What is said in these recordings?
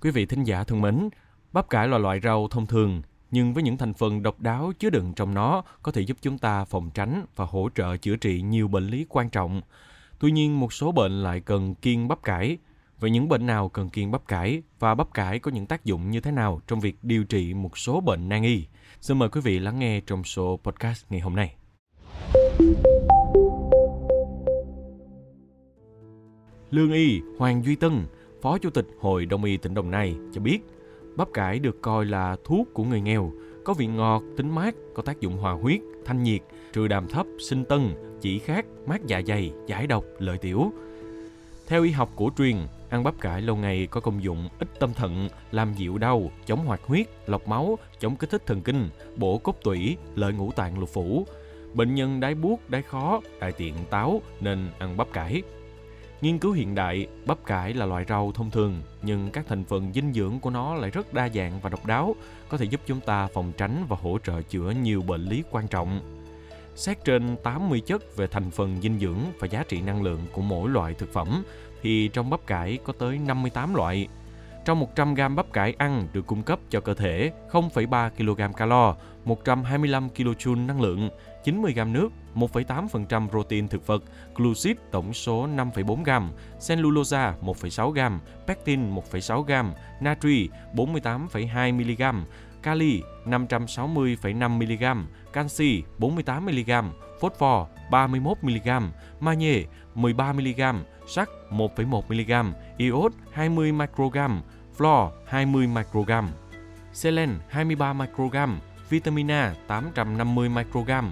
Quý vị thính giả thân mến, bắp cải là loại rau thông thường, nhưng với những thành phần độc đáo chứa đựng trong nó có thể giúp chúng ta phòng tránh và hỗ trợ chữa trị nhiều bệnh lý quan trọng. Tuy nhiên, một số bệnh lại cần kiêng bắp cải. Vậy những bệnh nào cần kiêng bắp cải và bắp cải có những tác dụng như thế nào trong việc điều trị một số bệnh nan y? Xin mời quý vị lắng nghe trong số podcast ngày hôm nay. Lương y Hoàng Duy Tân, Phó Chủ tịch Hội Đông y tỉnh Đồng Nai cho biết, bắp cải được coi là thuốc của người nghèo, có vị ngọt, tính mát, có tác dụng hòa huyết, thanh nhiệt, trừ đàm thấp, sinh tân, chỉ khát, mát dạ dày, giải độc, lợi tiểu. Theo y học cổ truyền, ăn bắp cải lâu ngày có công dụng ít tâm thận, làm dịu đau, chống hoạt huyết, lọc máu, chống kích thích thần kinh, bổ cốt tủy, lợi ngũ tạng lục phủ. Bệnh nhân đái buốt, đái khó, đại tiện táo nên ăn bắp cải. Nghiên cứu hiện đại, bắp cải là loại rau thông thường, nhưng các thành phần dinh dưỡng của nó lại rất đa dạng và độc đáo, có thể giúp chúng ta phòng tránh và hỗ trợ chữa nhiều bệnh lý quan trọng. Xét trên 80 chất về thành phần dinh dưỡng và giá trị năng lượng của mỗi loại thực phẩm, thì trong bắp cải có tới 58 loại. Trong 100 g bắp cải ăn được cung cấp cho cơ thể 0,3 kg calo, 125 kJ năng lượng, 90 g nước, 1,8% protein thực vật, glucid tổng số 5,4 g, cellulosa 1,6 g, pectin 1,6 g, natri 48,2 mg, kali 560,5 mg, canxi 48 mg, phosphor 31 mg, magie 13 mg, sắt 1,1 mg, iốt 20 microgram, Flor 20 microgram, selen 23 microgram, vitamin A 850 microgram,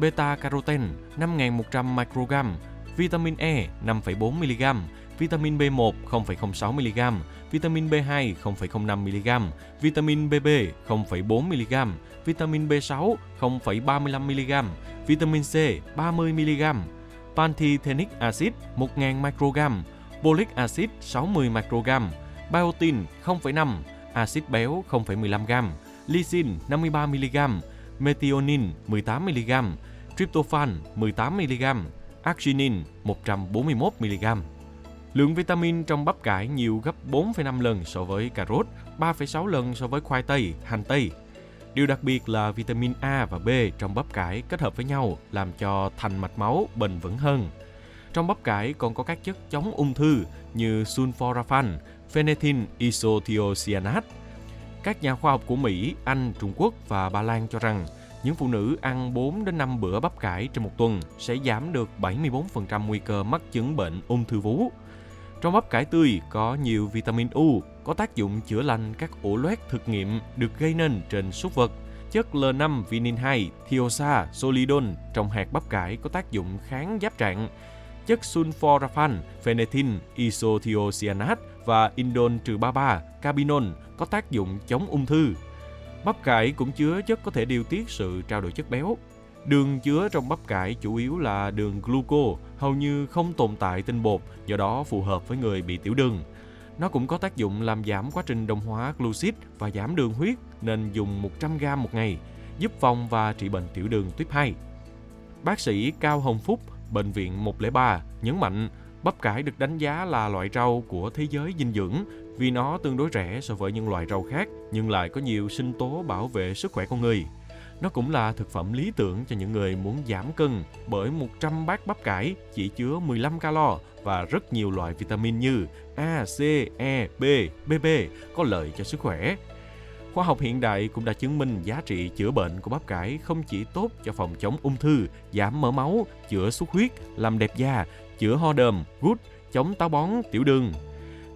beta carotene 5100 microgram, vitamin E 5,4 mg, vitamin B1 0,06 mg, vitamin B2 0,05 mg, vitamin BB 0,4 mg, vitamin B6 0,35 mg, vitamin C 30 mg, pantothenic acid 1000 microgram, bolic acid 60 microgram, biotin 0,5, axit béo 0,15 g, lysine 53 mg, methionine 18 mg, tryptophan 18 mg, arginine 141 mg. Lượng vitamin trong bắp cải nhiều gấp 4,5 lần so với cà rốt, 3,6 lần so với khoai tây, hành tây. Điều đặc biệt là vitamin A và B trong bắp cải kết hợp với nhau làm cho thành mạch máu bền vững hơn. Trong bắp cải còn có các chất chống ung thư như sulforaphane, phenetin isothiocyanate. Các nhà khoa học của Mỹ, Anh, Trung Quốc và Ba Lan cho rằng những phụ nữ ăn 4 đến 5 bữa bắp cải trong một tuần sẽ giảm được 74% nguy cơ mắc chứng bệnh ung thư vú. Trong bắp cải tươi có nhiều vitamin U, có tác dụng chữa lành các ổ loét thực nghiệm được gây nên trên súc vật. Chất L5 vinin 2, thiosa, solidol trong hạt bắp cải có tác dụng kháng giáp trạng. Chất sulforaphane, phenetin, isothiocyanate và indol 33, carbinol có tác dụng chống ung thư. Bắp cải cũng chứa chất có thể điều tiết sự trao đổi chất béo. Đường chứa trong bắp cải chủ yếu là đường gluco, hầu như không tồn tại tinh bột, do đó phù hợp với người bị tiểu đường. Nó cũng có tác dụng làm giảm quá trình đồng hóa glucid và giảm đường huyết, nên dùng 100g một ngày, giúp phòng và trị bệnh tiểu đường tuyếp 2. Bác sĩ Cao Hồng Phúc, Bệnh viện 103 nhấn mạnh bắp cải được đánh giá là loại rau của thế giới dinh dưỡng vì nó tương đối rẻ so với những loại rau khác nhưng lại có nhiều sinh tố bảo vệ sức khỏe con người. Nó cũng là thực phẩm lý tưởng cho những người muốn giảm cân bởi 100 bát bắp cải chỉ chứa 15 calo và rất nhiều loại vitamin như A, C, E, B, BB có lợi cho sức khỏe. Khoa học hiện đại cũng đã chứng minh giá trị chữa bệnh của bắp cải không chỉ tốt cho phòng chống ung thư, giảm mỡ máu, chữa xuất huyết, làm đẹp da, chữa ho đờm, gút, chống táo bón, tiểu đường.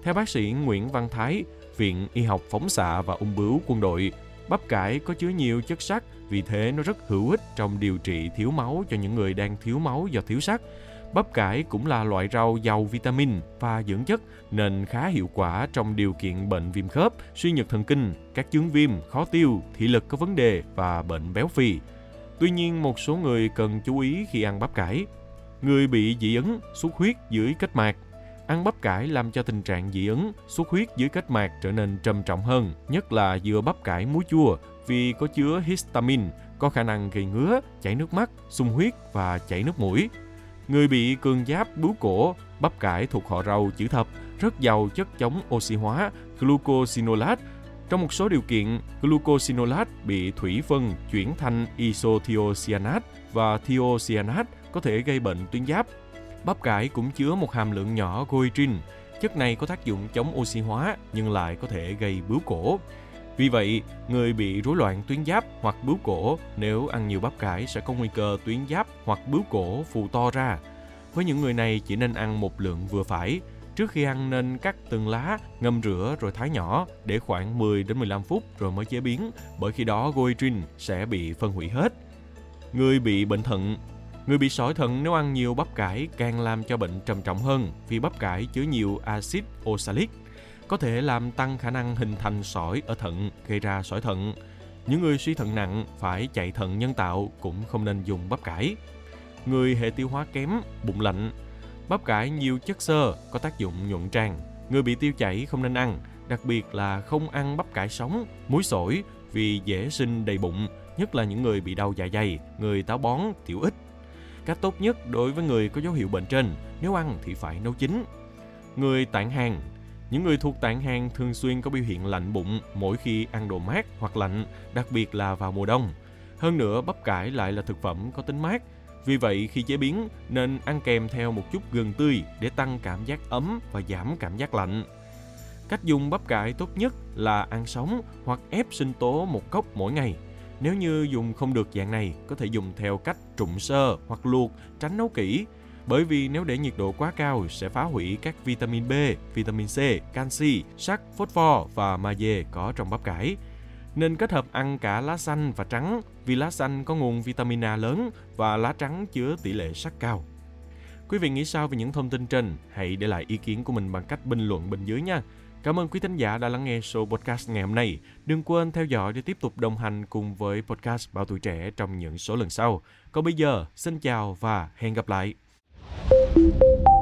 Theo bác sĩ Nguyễn Văn Thái, Viện Y học phóng xạ và ung bướu quân đội, bắp cải có chứa nhiều chất sắt, vì thế nó rất hữu ích trong điều trị thiếu máu cho những người đang thiếu máu do thiếu sắt. Bắp cải cũng là loại rau giàu vitamin và dưỡng chất nên khá hiệu quả trong điều kiện bệnh viêm khớp, suy nhược thần kinh, các chứng viêm, khó tiêu, thị lực có vấn đề và bệnh béo phì. Tuy nhiên, một số người cần chú ý khi ăn bắp cải. Người bị dị ứng, xuất huyết dưới kết mạc. Ăn bắp cải làm cho tình trạng dị ứng, xuất huyết dưới kết mạc trở nên trầm trọng hơn, nhất là dừa bắp cải muối chua vì có chứa histamine, có khả năng gây ngứa, chảy nước mắt, sung huyết và chảy nước mũi. Người bị cường giáp bướu cổ, bắp cải thuộc họ rau chữ thập, rất giàu chất chống oxy hóa, glucosinolate. Trong một số điều kiện, glucosinolate bị thủy phân chuyển thành isothiocyanate và thiocyanate có thể gây bệnh tuyến giáp. Bắp cải cũng chứa một hàm lượng nhỏ goitrin. Chất này có tác dụng chống oxy hóa nhưng lại có thể gây bướu cổ. Vì vậy, người bị rối loạn tuyến giáp hoặc bướu cổ nếu ăn nhiều bắp cải sẽ có nguy cơ tuyến giáp hoặc bướu cổ phù to ra. Với những người này chỉ nên ăn một lượng vừa phải. Trước khi ăn nên cắt từng lá, ngâm rửa rồi thái nhỏ để khoảng 10 đến 15 phút rồi mới chế biến, bởi khi đó goitrin sẽ bị phân hủy hết. Người bị bệnh thận Người bị sỏi thận nếu ăn nhiều bắp cải càng làm cho bệnh trầm trọng hơn vì bắp cải chứa nhiều axit oxalic có thể làm tăng khả năng hình thành sỏi ở thận, gây ra sỏi thận. Những người suy thận nặng phải chạy thận nhân tạo cũng không nên dùng bắp cải. Người hệ tiêu hóa kém, bụng lạnh, bắp cải nhiều chất xơ có tác dụng nhuận tràng. Người bị tiêu chảy không nên ăn, đặc biệt là không ăn bắp cải sống, muối sổi vì dễ sinh đầy bụng, nhất là những người bị đau dạ dày, người táo bón, tiểu ít. Cách tốt nhất đối với người có dấu hiệu bệnh trên, nếu ăn thì phải nấu chín. Người tạng hàng những người thuộc tạng hàng thường xuyên có biểu hiện lạnh bụng mỗi khi ăn đồ mát hoặc lạnh, đặc biệt là vào mùa đông. Hơn nữa, bắp cải lại là thực phẩm có tính mát. Vì vậy, khi chế biến, nên ăn kèm theo một chút gừng tươi để tăng cảm giác ấm và giảm cảm giác lạnh. Cách dùng bắp cải tốt nhất là ăn sống hoặc ép sinh tố một cốc mỗi ngày. Nếu như dùng không được dạng này, có thể dùng theo cách trụng sơ hoặc luộc, tránh nấu kỹ bởi vì nếu để nhiệt độ quá cao sẽ phá hủy các vitamin B, vitamin C, canxi, sắt, phosphor và magie có trong bắp cải. Nên kết hợp ăn cả lá xanh và trắng vì lá xanh có nguồn vitamin A lớn và lá trắng chứa tỷ lệ sắt cao. Quý vị nghĩ sao về những thông tin trên? Hãy để lại ý kiến của mình bằng cách bình luận bên dưới nha. Cảm ơn quý thính giả đã lắng nghe show podcast ngày hôm nay. Đừng quên theo dõi để tiếp tục đồng hành cùng với podcast Bảo Tuổi Trẻ trong những số lần sau. Còn bây giờ, xin chào và hẹn gặp lại. Thank you